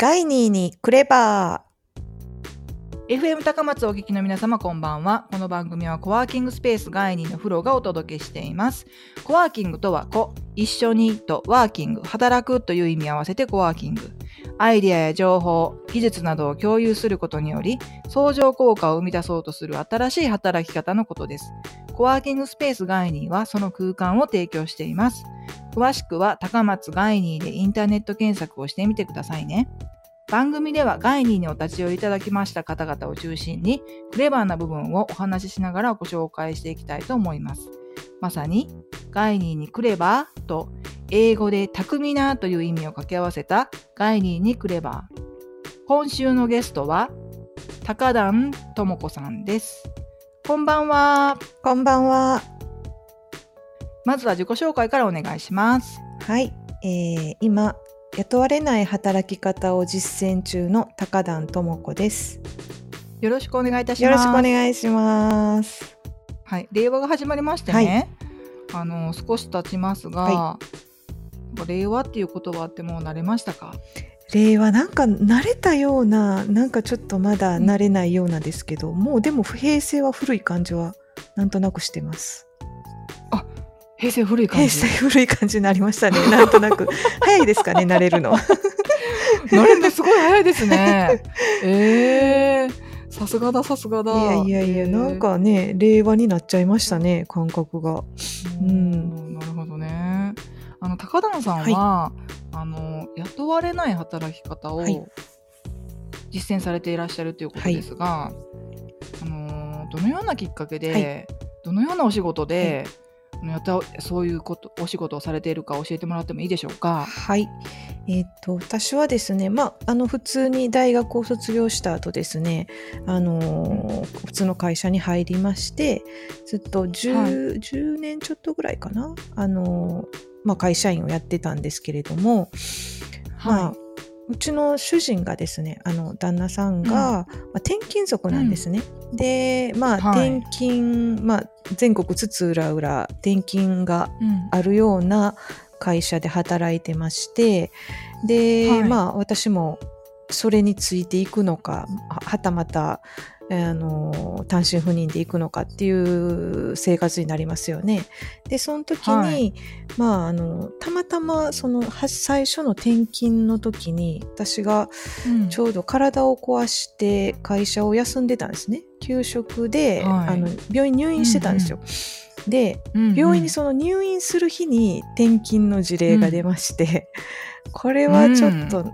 ガイニーにクレバー。FM 高松お聞きの皆様こんばんは。この番組はコワーキングスペースガイニーのフローがお届けしています。コワーキングとはコ一緒にとワーキング働くという意味合わせてコワーキング。アイデアや情報技術などを共有することにより相乗効果を生み出そうとする新しい働き方のことですコワーキングスペースガイニーはその空間を提供しています詳しくは高松ガイニーでインターネット検索をしてみてくださいね。番組ではガイニーにお立ち寄りいただきました方々を中心にクレバーな部分をお話ししながらご紹介していきたいと思います。まさにガイニーにクレバーと英語で巧みなという意味を掛け合わせたガイニーにクレバー。今週のゲストは高段智子さんです。こんばんは。こんばんは。まずは自己紹介からお願いします。はい、えー、今雇われない働き方を実践中の高段智子です。よろしくお願いいたします。よろしくお願いします。はい、令和が始まりましてね、はい、あの少し経ちますが、はい、令和っていう言葉ってもう慣れましたか？令和なんか慣れたようななんかちょっとまだ慣れないようなですけど、うん、もうでも平成は古い感じはなんとなくしてます。あ平成古い感じ。平成古い感じになりましたね。なんとなく。早いですかね慣れるの。慣れてすごい早いですね。えー、さすがださすがだ。いやいやいや、えー、なんかね令和になっちゃいましたね感覚が。うん。なるほどね。あの高田さんは、はい、あの雇われない働き方を実践されていらっしゃるということですが、はい、あのどのようなきっかけで、はい、どのようなお仕事で、やったそういうことお仕事をされているか教えてもらってもいいでしょうか？はい、えーと、私はですね、まあ、あの普通に大学を卒業した後ですね、あのー、普通の会社に入りましてずっと 10,、はい、10年ちょっとぐらいかな、あのー、まあ、会社員をやってたんですけれども、はい、まあうちの主人がですねあの旦那さんが、うん、まあ、転勤族なんですね。うん、でまあ、はい、転勤、まあ、全国津々浦々転勤があるような会社で働いてましてで、はい、まあ私もそれについていくのかはたまたあの単身赴任で行くのかっていう生活になりますよね。でその時に、はい、まああのたまたまその最初の転勤の時に私がちょうど体を壊して会社を休んでたんですね。休職で、はい、あの病院入院してたんですよ。うんうん、で、うんうん、病院にその入院する日に転勤の事例が出まして、うん、これはちょっと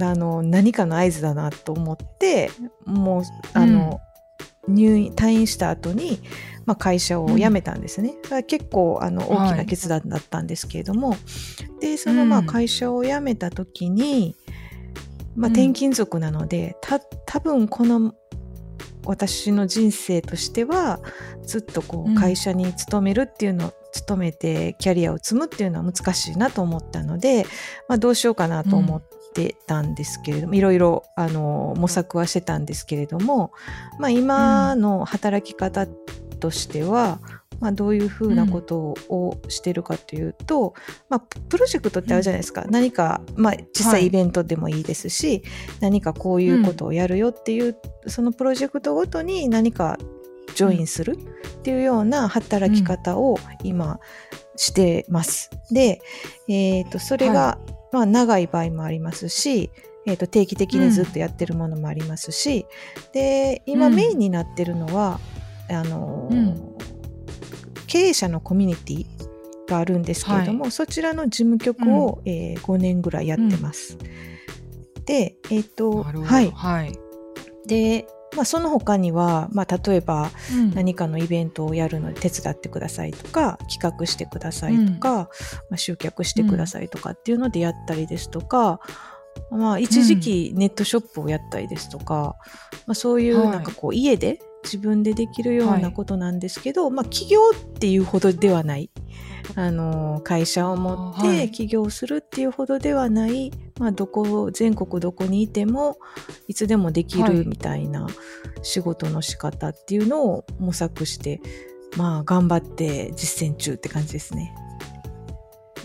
あの何かの合図だなと思ってもうあの、うん、入院退院した後に、まあ、会社を辞めたんですね。それは結構あの大きな決断だったんですけれども、はい、でそのまあ会社を辞めた時に、まあ、転勤族なので、た多分この私の人生としてはずっとこう会社に勤めるっていうのを、勤めてキャリアを積むっていうのは難しいなと思ったので、まあ、どうしようかなと思ってたんですけれども、いろいろあの模索はしてたんですけれども、まあ、今の働き方としては、まあ、どういうふうなことをしてるかというと、うん、まあ、プロジェクトってあるじゃないですか、うん、何か、まあ、実際イベントでもいいですし、はい、何かこういうことをやるよっていう、うん、そのプロジェクトごとに何かジョインするっていうような働き方を今してます。で、えー、とそれが、はいまあ、長い場合もありますし、えー、と定期的にずっとやってるものもありますし、うん、で今メインになってるのは、うん、あの、うん、経営者のコミュニティがあるんですけれども、はい、そちらの事務局を、えー、5年ぐらいやってます。で、えっ、ー、と、はい、はい、でまあ、その他には、まあ、例えば何かのイベントをやるので手伝ってくださいとか、企画してくださいとか、うん、まあ、集客してくださいとかっていうのでやったりですとか、まあ、一時期ネットショップをやったりですとか、まあ、そういうなんかこう家で自分でできるようなことなんですけど、はい、まあ、起業っていうほどではない。あの会社を持って起業するっていうほどではない、はい、まあ、どこ全国どこにいてもいつでもできるみたいな仕事の仕方っていうのを模索して、まあ、頑張って実践中って感じですね。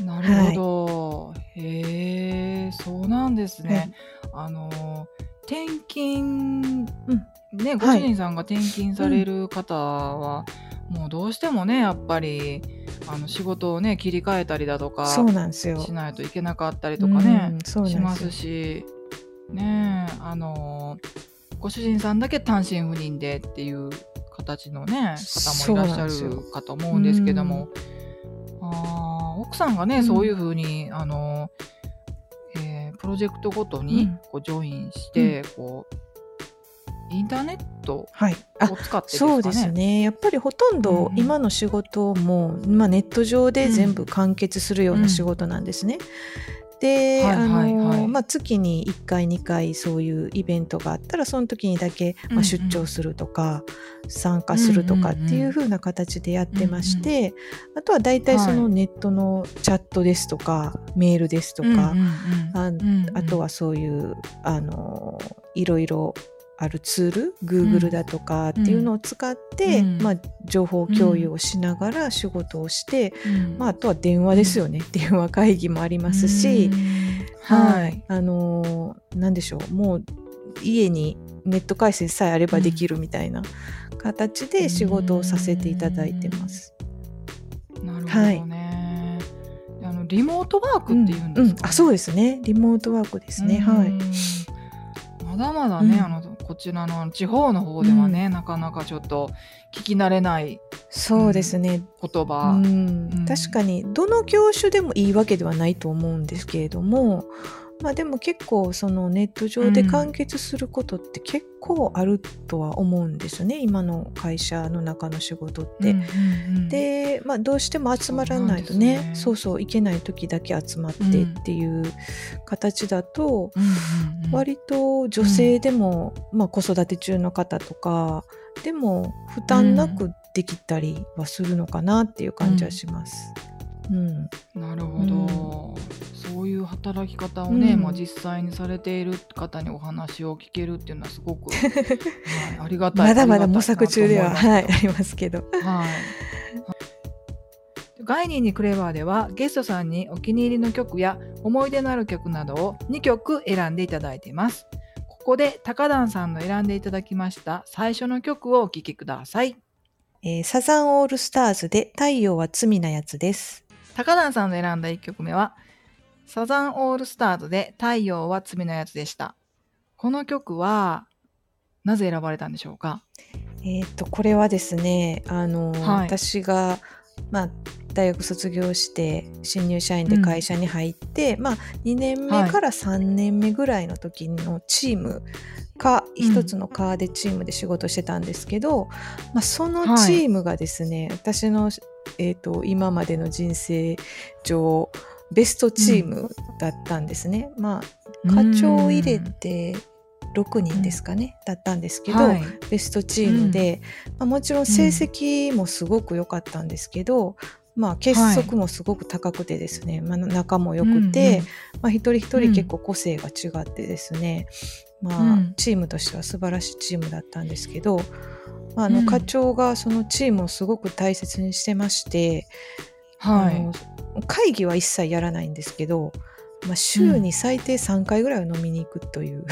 なるほど、はい、へえそうなんですね。あの転勤、うん。ねご主人さんが転勤される方は、もうどうしてもねやっぱりあの仕事をね切り替えたりだとかそうなんですよ。しないといけなかったりとかね、します。しねえあのご主人さんだけ単身赴任でっていう形のね方もいらっしゃるかと思うんですけども、あー奥さんがね、うんそういうふうにあの、えープロジェクトごとにうんこうジョインして、こうインターネットを使ってですかね。そうですね。やっぱりほとんどうん。うん今の仕事も、まあ、ネット上で全部完結するような仕事なんですね。で、はいはいはい。あのまあ、月に1回2回そういうイベントがあったらその時にだけ、まあ、うん。うん出張するとか、参加するとかっていう風な形でやってまして、あとは大体そのネットのチャットですとか、メールですとか、あとはそういうあのいろいろあるツール Google だとかっていうのを使って、うん。まあ、情報共有をしながら仕事をして、うん。まあ、あとは電話ですよね、電話会議もありますし、うん。ははい。い、あのーなんでしょうもう家にネット回線さえあればできるみたいな形で仕事をさせていただいてます。なるほどね。あのリモートワークっていうんですか、あそうですね。リモートワークですね、はい。うんまだまだね、うん。あのこちらの地方の方ではね、なかなかちょっと聞き慣れないそうですね、言葉。うん。うん。確かにどの業種でもいいわけではないと思うんですけれども、まあ、でも結構そのネット上で完結することって結構あるとは思うんですよね、今の会社の中の仕事って。うんうんうんで、まあ、どうしても集まらないとねねそうそう行けない時だけ集まってっていう形だと、うんうんうん割と女性でも、まあ、子育て中の方とかでも負担なくできたりはするのかなっていう感じはします。うんなるほど、そういう働き方をね、うんまあ、実際にされている方にお話を聞けるっていうのはすごく、はい、ありがたいまだまだ模索中では、はい、ありますけど。はい。ガイニーにクレバーではゲストさんにお気に入りの曲や思い出のある曲などを2曲選んでいただいています。ここで高段さんの選んでいただきました最初の曲をお聴きください。えーサザンオールスターズで太陽は罪なやつです。高段さんの選んだ1曲目はサザンオールスターズで太陽は罪のやつでした。この曲はなぜ選ばれたんでしょうか？えっ、とこれはですね、あのーはい。私がまあ大学卒業して新入社員で会社に入って、まあ2年目から3年目ぐらいの時のチームかうん。一つのカーでチームで仕事してたんですけど、まあ、そのチームがですね、私の、えー、と今までの人生上ベストチームだったんですね。まあ課長を入れて6人ですかね、だったんですけど、はい。ベストチームで、まあ、もちろん成績もすごく良かったんですけど、まあ、結束もすごく高くてですね、まあ、仲も良くて、まあ、一人一人結構個性が違ってですね、まあうん。チームとしては素晴らしいチームだったんですけど、まあ、あうん。の課長がそのチームをすごく大切にしてまして、会議は一切やらないんですけど、まあ、週に最低3回ぐらいは飲みに行くという、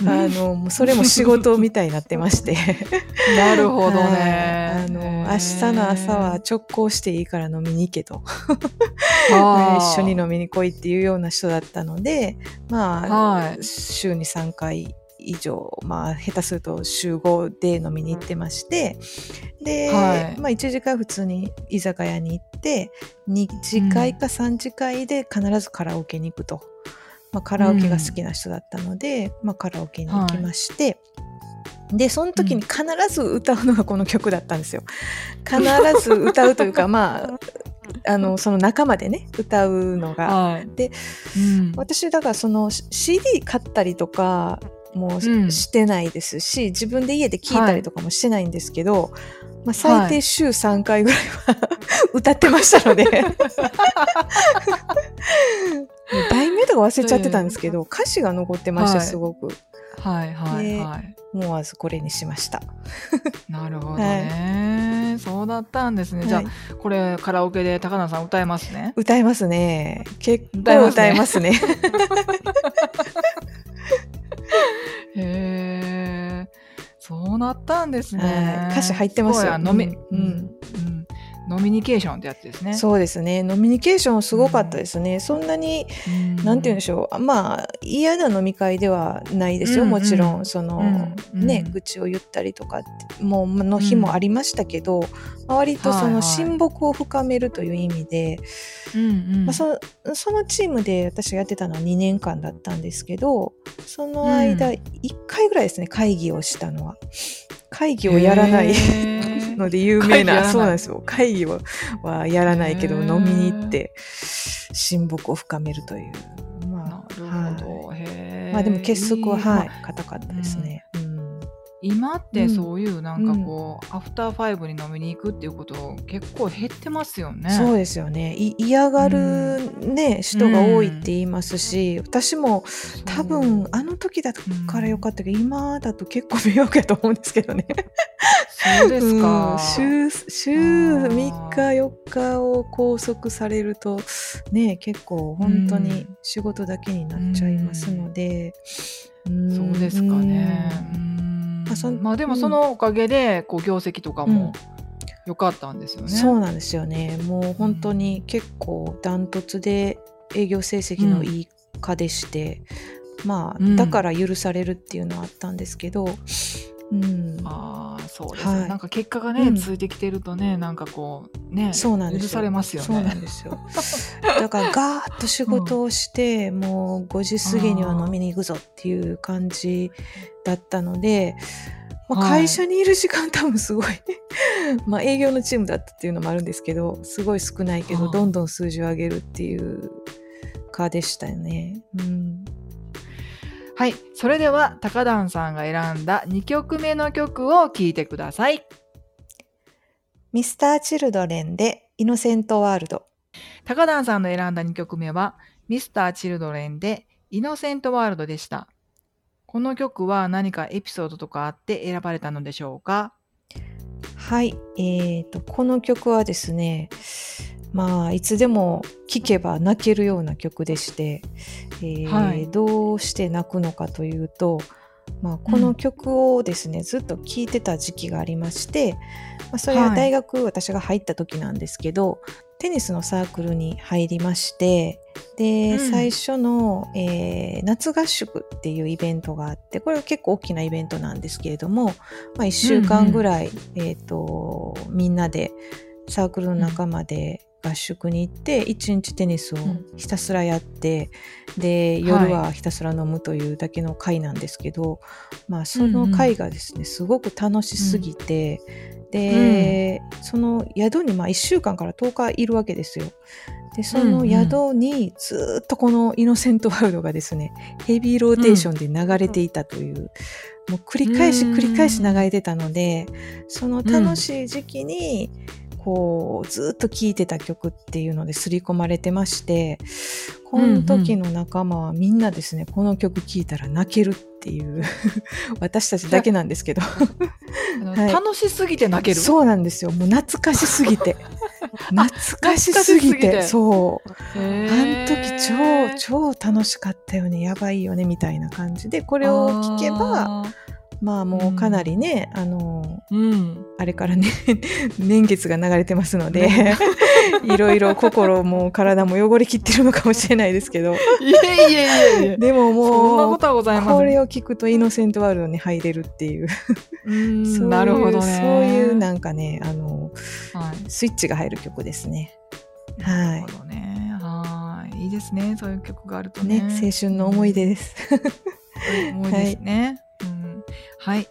うん。あのそれも仕事みたいになってまして。なるほどはい。ね。あの明日の朝は直行していいから飲みに行けと。一緒に飲みに来いっていうような人だったのでまあ、はい。週に3回以上まあ下手すると週5で飲みに行ってましてで、はいまあ、1次会普通に居酒屋に行って2次会か3次会で必ずカラオケに行くと、まあ、カラオケが好きな人だったので、まあ、カラオケに行きまして。でその時に必ず歌うのがこの曲だったんですよ。必ず歌うというかまあ あのその仲間でね歌うのがはい。でうん私だからその CD 買ったりとかもしうん。してないですし、自分で家で聴いたりとかもしてないんですけど、まあ、最低週3回ぐらいは 歌ってましたので。題名とか忘れちゃってたんですけど歌詞が残ってましたはい。すごく。はいはいではい。思わずこれにしました。なるほどね。そうだったんですね。じゃはいあこれカラオケで高菜さん歌えますね。歌いますね。結構歌いますね。歌いますねったんですね。はい。歌詞入ってますよ。飲み、うん。うんうん。ノミニケーションってやつですね。そうですね。ノミニケーションすごかったですね、そんなにうん。なんて言うんでしょう。まあ嫌な飲み会ではないですよ、うん。うんもちろんその、うん。ねうん。愚痴を言ったりとかもうの日もありましたけど、まあ割とその親睦を深めるという意味で、うんうん。まあ、そそのチームで私がやってたのは2年間だったんですけどその間うん。1回ぐらいですね会議をしたのは会議をやらない。ので有名なない。そうなんですよ。会議ははやらないけど飲みに行って親睦を深めるという。まなあるほど。はい。まあでも結束はいまあ硬かったですね、うん今ってそういうなんかこう、アフターファイブに飲みに行くっていうこと結構減ってますよね。そうですよね。い嫌がる、ね人が多いって言いますし、私も多分あの時だからよかったけど、今だと結構迷惑やと思うんですけどね。そうですか。うん。週週3日4日を拘束されるとね結構本当に仕事だけになっちゃいますので、うん。そうですかね。ううんん。まあでもそのおかげでこう業績とかも良かったんですよね。そうなんですよね。もう本当に結構ダントツで営業成績のいい課でして、まあ、うん。だから許されるっていうのはあったんですけど、うん、ああそうですよ、はい。なんか結果がね、うん。ついてきてるとねなんかこうねそうなんですよ。許されますよね。そうなんですよ。だからガーッと仕事をして、もう5時過ぎには飲みに行くぞっていう感じだったので、まあ、はい。会社にいる時間多分すごい まあ営業のチームだったっていうのもあるんですけどすごい少ないけどはいどんどん数字を上げるっていうかでしたよね。うんはいそれでは高段さんが選んだ2曲目の曲を聴いてください。ミスター・チルドレンでイノセント・ワールド。高段さんの選んだ2曲目はミスター・チルドレンでイノセント・ワールドでした。この曲は何かエピソードとかあって選ばれたのでしょうか？はい、えー、とこの曲はですねまあいつでも聴けば泣けるような曲でして、えーはい。どうして泣くのかというと、まあ、この曲をですね、ずっと聴いてた時期がありまして、まあ、それははい。大学、私が入った時なんですけどテニスのサークルに入りましてで、うん。最初の、えー夏合宿っていうイベントがあってこれは結構大きなイベントなんですけれども、まあ、1週間ぐらい、えー、とみんなでサークルの仲間で合宿に行って1日テニスをひたすらやって、で夜はひたすら飲むというだけの会なんですけど、まあ、その会がですねすごく楽しすぎて、で、その宿にまあ1週間から10日いるわけですよ。でその宿にずっとこの「イノセントワールド」がですねヘビーローテーションで流れていたという、もう繰り返し繰り返し流れてたのでその楽しい時期にこうずっと聴いてた曲っていうので刷り込まれてましてこの時の仲間はみんなですねこの曲聴いたら泣けるっていう 私たちだけなんですけど。はい。楽しすぎて泣ける？そうなんですよ。もう懐かしすぎて。懐かしすぎて。そう。へあーの時超超楽しかったよね。やばいよね。みたいな感じでこれを聞けばまあもうかなりね、あのうん、あれからね 年月が流れてますので いろいろ心も体も汚れきってるのかもしれないですけどいえいえいえ。でももうことはございません。これを聞くとイノセントワールドに入れるっていううなるほどね。そういうなんかねあのはい。スイッチが入る曲ですね。なはるほどね。はい。いいですね。そういう曲があるとい。ね。ね青春の思い出です。思い出ですね。う ん。はい。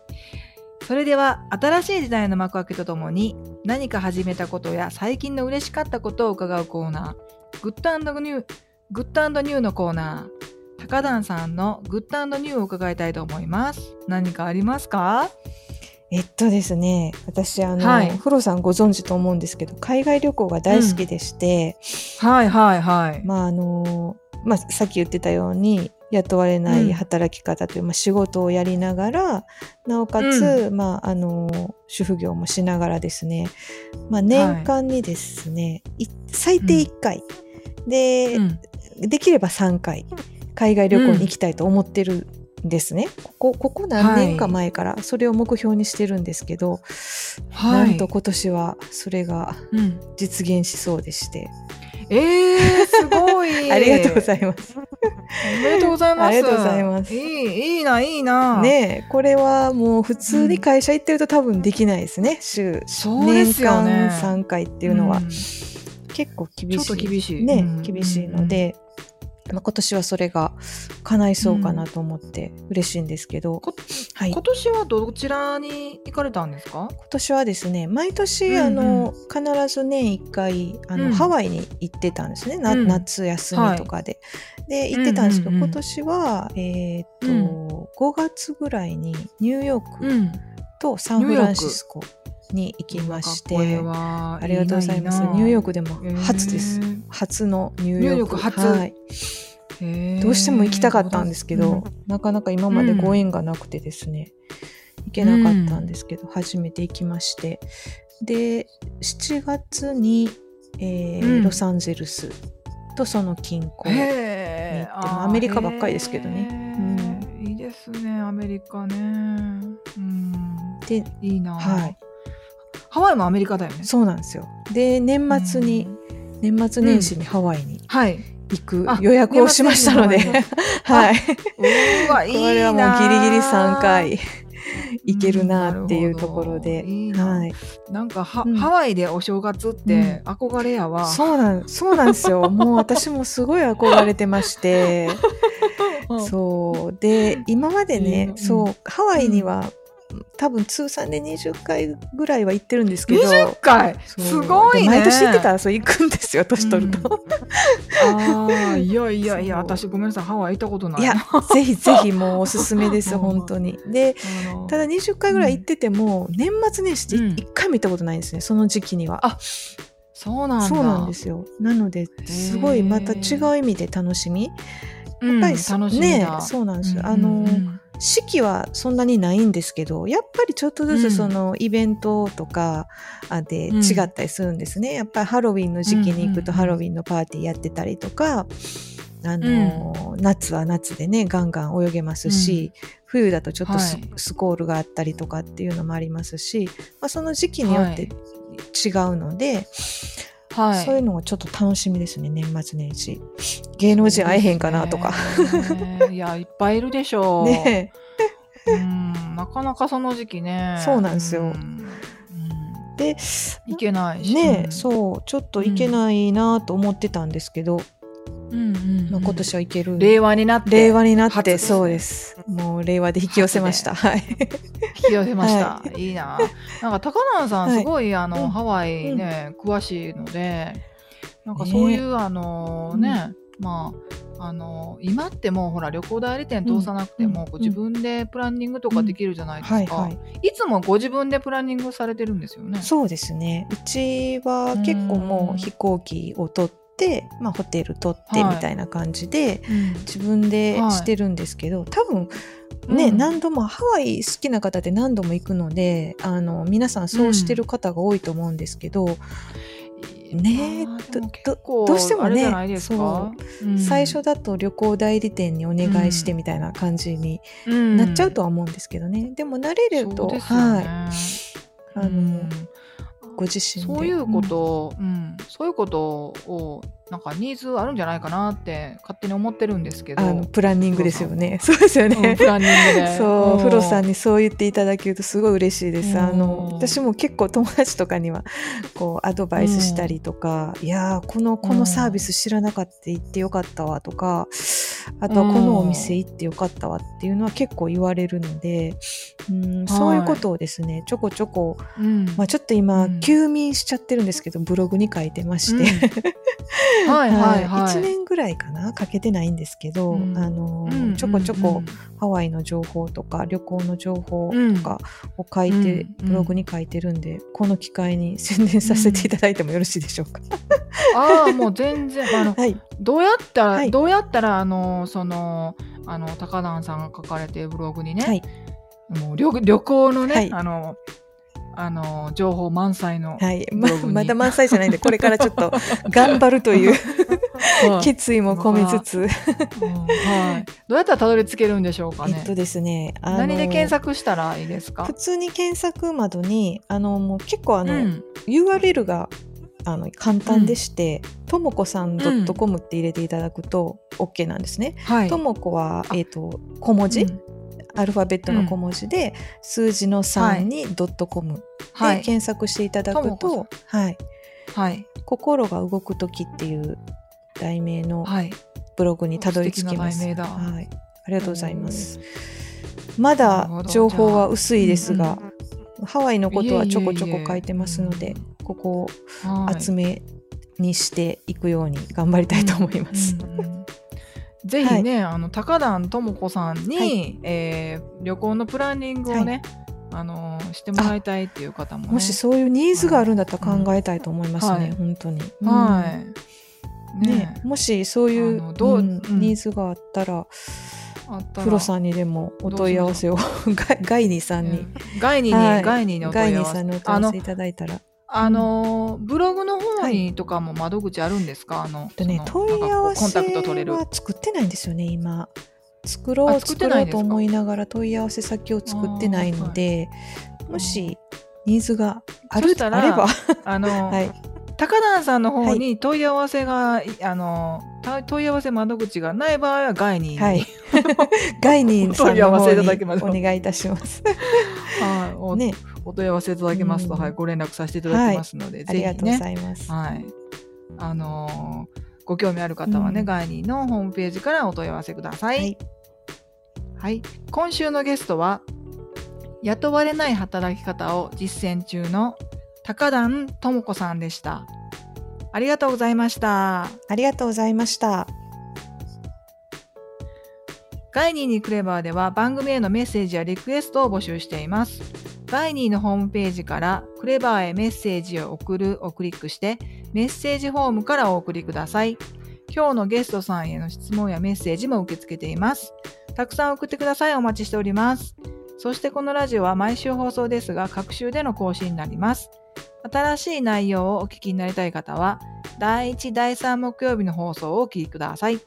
それでは新しい時代の幕開けとともに何か始めたことや最近の嬉しかったことを伺うコーナー Good New Good New のコーナー高段さんの Good New を伺いたいと思います。何かありますか？えっとですね私あの、はい。フロさんご存知と思うんですけど海外旅行が大好きでして、はい。はい。はい。まああのまあ、さっき言ってたように雇われない働き方という、まあ、仕事をやりながらなおかつ、まあ、あの主婦業もしながらですね、まあ、年間にですね、い最低1回、で、うん。できれば3回海外旅行に行きたいと思ってるですね。ここここ何年か前からそれを目標にしてるんですけど、はい。なんと今年はそれがうん、実現しそうでして、えー、すごい。ありがとうございます。おめでとうございます。ありがとうございます。いいいいないいな。ねえこれはもう普通に会社行ってると多分できないですね週。そうですよね。年間3回っていうのは、ん。結構厳しい。ちょっと厳しい。ね、うん。厳しいので、まあ、今年はそれが叶いそうかなと思って嬉しいんですけど、こはい、今年はどちらに行かれたんですか？今年はですね毎年、うんうん。あの必ず年1回あの、うん。ハワイに行ってたんですね、なうん。夏休みとかで。で行ってたんですけど、うんうんうん今年は、えーっとうん。5月ぐらいにニューヨークん。とサンフランシスコに行きまして、ありがとうございます。ニューヨークでも初です、へー初のニューヨーク初。はい、へー。どうしても行きたかったんですけど、うん。なかなか今までご縁がなくてですね、行けなかったんですけど、初めて行きまして。で7月に、えーうん。ロサンゼルスとその近郊に行ってまあアメリカばっかりですけどね。いいですねアメリカね。うん。でいいな。はいハワイもアメリカだよね。そうなんですよ。で年末に、年末年始にハワイにはい。行くあ予約をしましたので。はい。うわいいなこれはもうギリギリ3回行けるなっていうところで、いいな。はい、なんかは、うん。ハワイでお正月って憧れやわ、そうなんそうなんですよ。もう私もすごい憧れてまして。う んそう。で今までね、うん。そうハワイには、多分通算で20回ぐらいは行ってるんですけど。20回？すごいね。で毎年行ってたらそう行くんですよ年取ると、ああいやいやいや私ごめんなさいハワイ行ったことない。いやぜひぜひもうおすすめですうん本当に。でただ20回ぐらい行ってても、年末年始ってうん。1回も行ったことないんですねその時期には。あそうなんだ。そうなんですよ。なのですごいまた違う意味で楽しみ。うんやっぱり楽しみねだそうなんですよ、うんあの、うんうん四季はそんなにないんですけどやっぱりちょっとずうん。つそのイベントとかあでうん。違ったりするんですね、やっぱりハロウィンの時期に行くとうんうんうん。ハロウィンのパーティーやってたりとか、あの夏は夏でねガンガン泳げますし、冬だとちょっとス,、はい。スコールがあったりとかっていうのもありますし、まあ、その時期によって違うので、はいそういうのがちょっと楽しみですね年末年始。芸能人会えへんかなとか。ね。いや いっぱいいるでしょう。ね。うんなかなかその時期ね。そうなんですよ。で行けないし。ね、うんそうちょっといけないなと思ってたんですけど、まあ、今年はいける。令和になって。令和になって。そうです。もう令和で引き寄せました。はい。引き寄せました、、はいいな。なんか高南さんはいすごい、あの、うん。ハワイね、詳しいのでなんかそういう、あのね、まああの今ってもうほら旅行代理店通さなくても、うん。こう自分でプランニングとかできるじゃないですか、はいはい。いつもご自分でプランニングされてるんですよね。そうですね。うちは結構もう飛行機を取って、まあ、ホテル取ってはい。みたいな感じで、うん。自分ではい。してるんですけど、多分ね、うん。何度もハワイ好きな方って何度も行くのであの皆さんそうしてる方が多いと思うんですけど、ねあーでもどどうしてもねあれじゃないですか？うん。最初だと旅行代理店にお願いしてみたいな感じにうん。なっちゃうとは思うんですけどね、でも慣れると、ね。はい。あのうんご自身で。そういうこと。を、うん。そういうことをなんかニーズあるんじゃないかなって勝手に思ってるんですけど。あのプランニングですよね。そうですようんね、プランニングで。そう、ん。フロさんにそう言っていただけるとすごい嬉しいです。あのうん私も結構友達とかにはこうアドバイスしたりとか、いやーこのこのサービス知らなかった行ってよかったわとか、あとはこのお店行ってよかったわっていうのは結構言われるので、うん、そういうことをですねちょこちょこ、うん。まあ、ちょっと今、うん。休眠しちゃってるんですけどブログに書いてまして、うん はいはいはい。1年ぐらいかなかけてないんですけど、うん。あのうんちょこちょこ、ハワイの情報とか旅行の情報うんとかを書いて、うんブログに書いてるんで、この機会に宣伝させていただいてもよろしいでしょうか。ああもう全然あのはい、どうやったら、はい。どうやったらあのそのあの高南さんが書かれているブログにね、はい、もう旅旅行のね、はい。あのあの情報満載の、はい、ままだ満載じゃないんで、これからちょっと 頑張るというはい 決意も込めつつ、うんはい。どうやったらたどり着けるんでしょうかね。えっとですね、何で検索したらいいですか？普。通に検索窓にあのもう結構あの、うん URL があの簡単でして、ともこさん .com って入れていただくと OK なんですね。はい。ともこは、えっと小文字、うんアルファベットの小文字で、数字の3に .com はい。で検索していただくとはい、はい。心が動く時っていう題名のはい。ブログにたどり着きます。はい、ありがとうございます。まだ情報は薄いですが、うんハワイのことはちょこちょこ書いてますので、ここをはい厚めにしていくように頑張りたいと思います。うんうんぜひね、あの高段智子さんに、はい。えー旅行のプランニングをね、あのーしてもらいたいっていう方もね。もしそういうニーズがあるんだったら考えたいと思いますね、はい。本当に。はい。ね。ねもしそういうどううんうん。ニーズがあったら、プロさんにでもお問い合わせを ガイニーさんに、うん。ガイニーに、はい。ガイニーにお問い合わせいただいたら。あのーブログの方にとかも窓口あるんですか、あのとね、問い合わせコンタクト取れる。は作ってないんですよね今。作ろうあ作ろうと思いながら問い合わせ先を作ってないので、もしニーズがあるあれば。あのー はい。高段さんの方に問い合わせが、いあのた問い合わせ窓口がない場合はガイニーに、はい。ガイニーさんお問い合わせいの方にただけますお願いいたします。はい。おねお問い合わせいただけますと、うん。はい、ご連絡させていただきますので、ありがとうごぜひね、ざいます、はい、あのーご興味ある方はね、うんガイニーのホームページからお問い合わせください。はいはい、今週のゲストは雇われない働き方を実践中の高段智子さんでした。ありがとうございました。ありがとうございましたガイニーにクレバーでは番組へのメッセージやリクエストを募集しています。ガイニーのホームページからクレバーへメッセージを送るをクリックしてメッセージフォームからお送りください。今日のゲストさんへの質問やメッセージも受け付けています。たくさん送ってください。お待ちしております。そしてこのラジオは毎週放送ですが各週での更新になります。新しい内容をお聞きになりたい方は第1、第3木曜日の放送をお聞きください。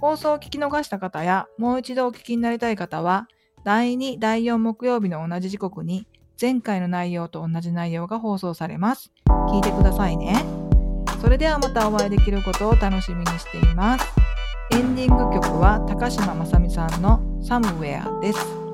放送を聞き逃した方や、もう一度お聞きになりたい方は、第2、第4木曜日の同じ時刻に、前回の内容と同じ内容が放送されます。聞いてくださいね。それではまたお会いできることを楽しみにしています。エンディング曲は高島まさみさんのサムウェアです。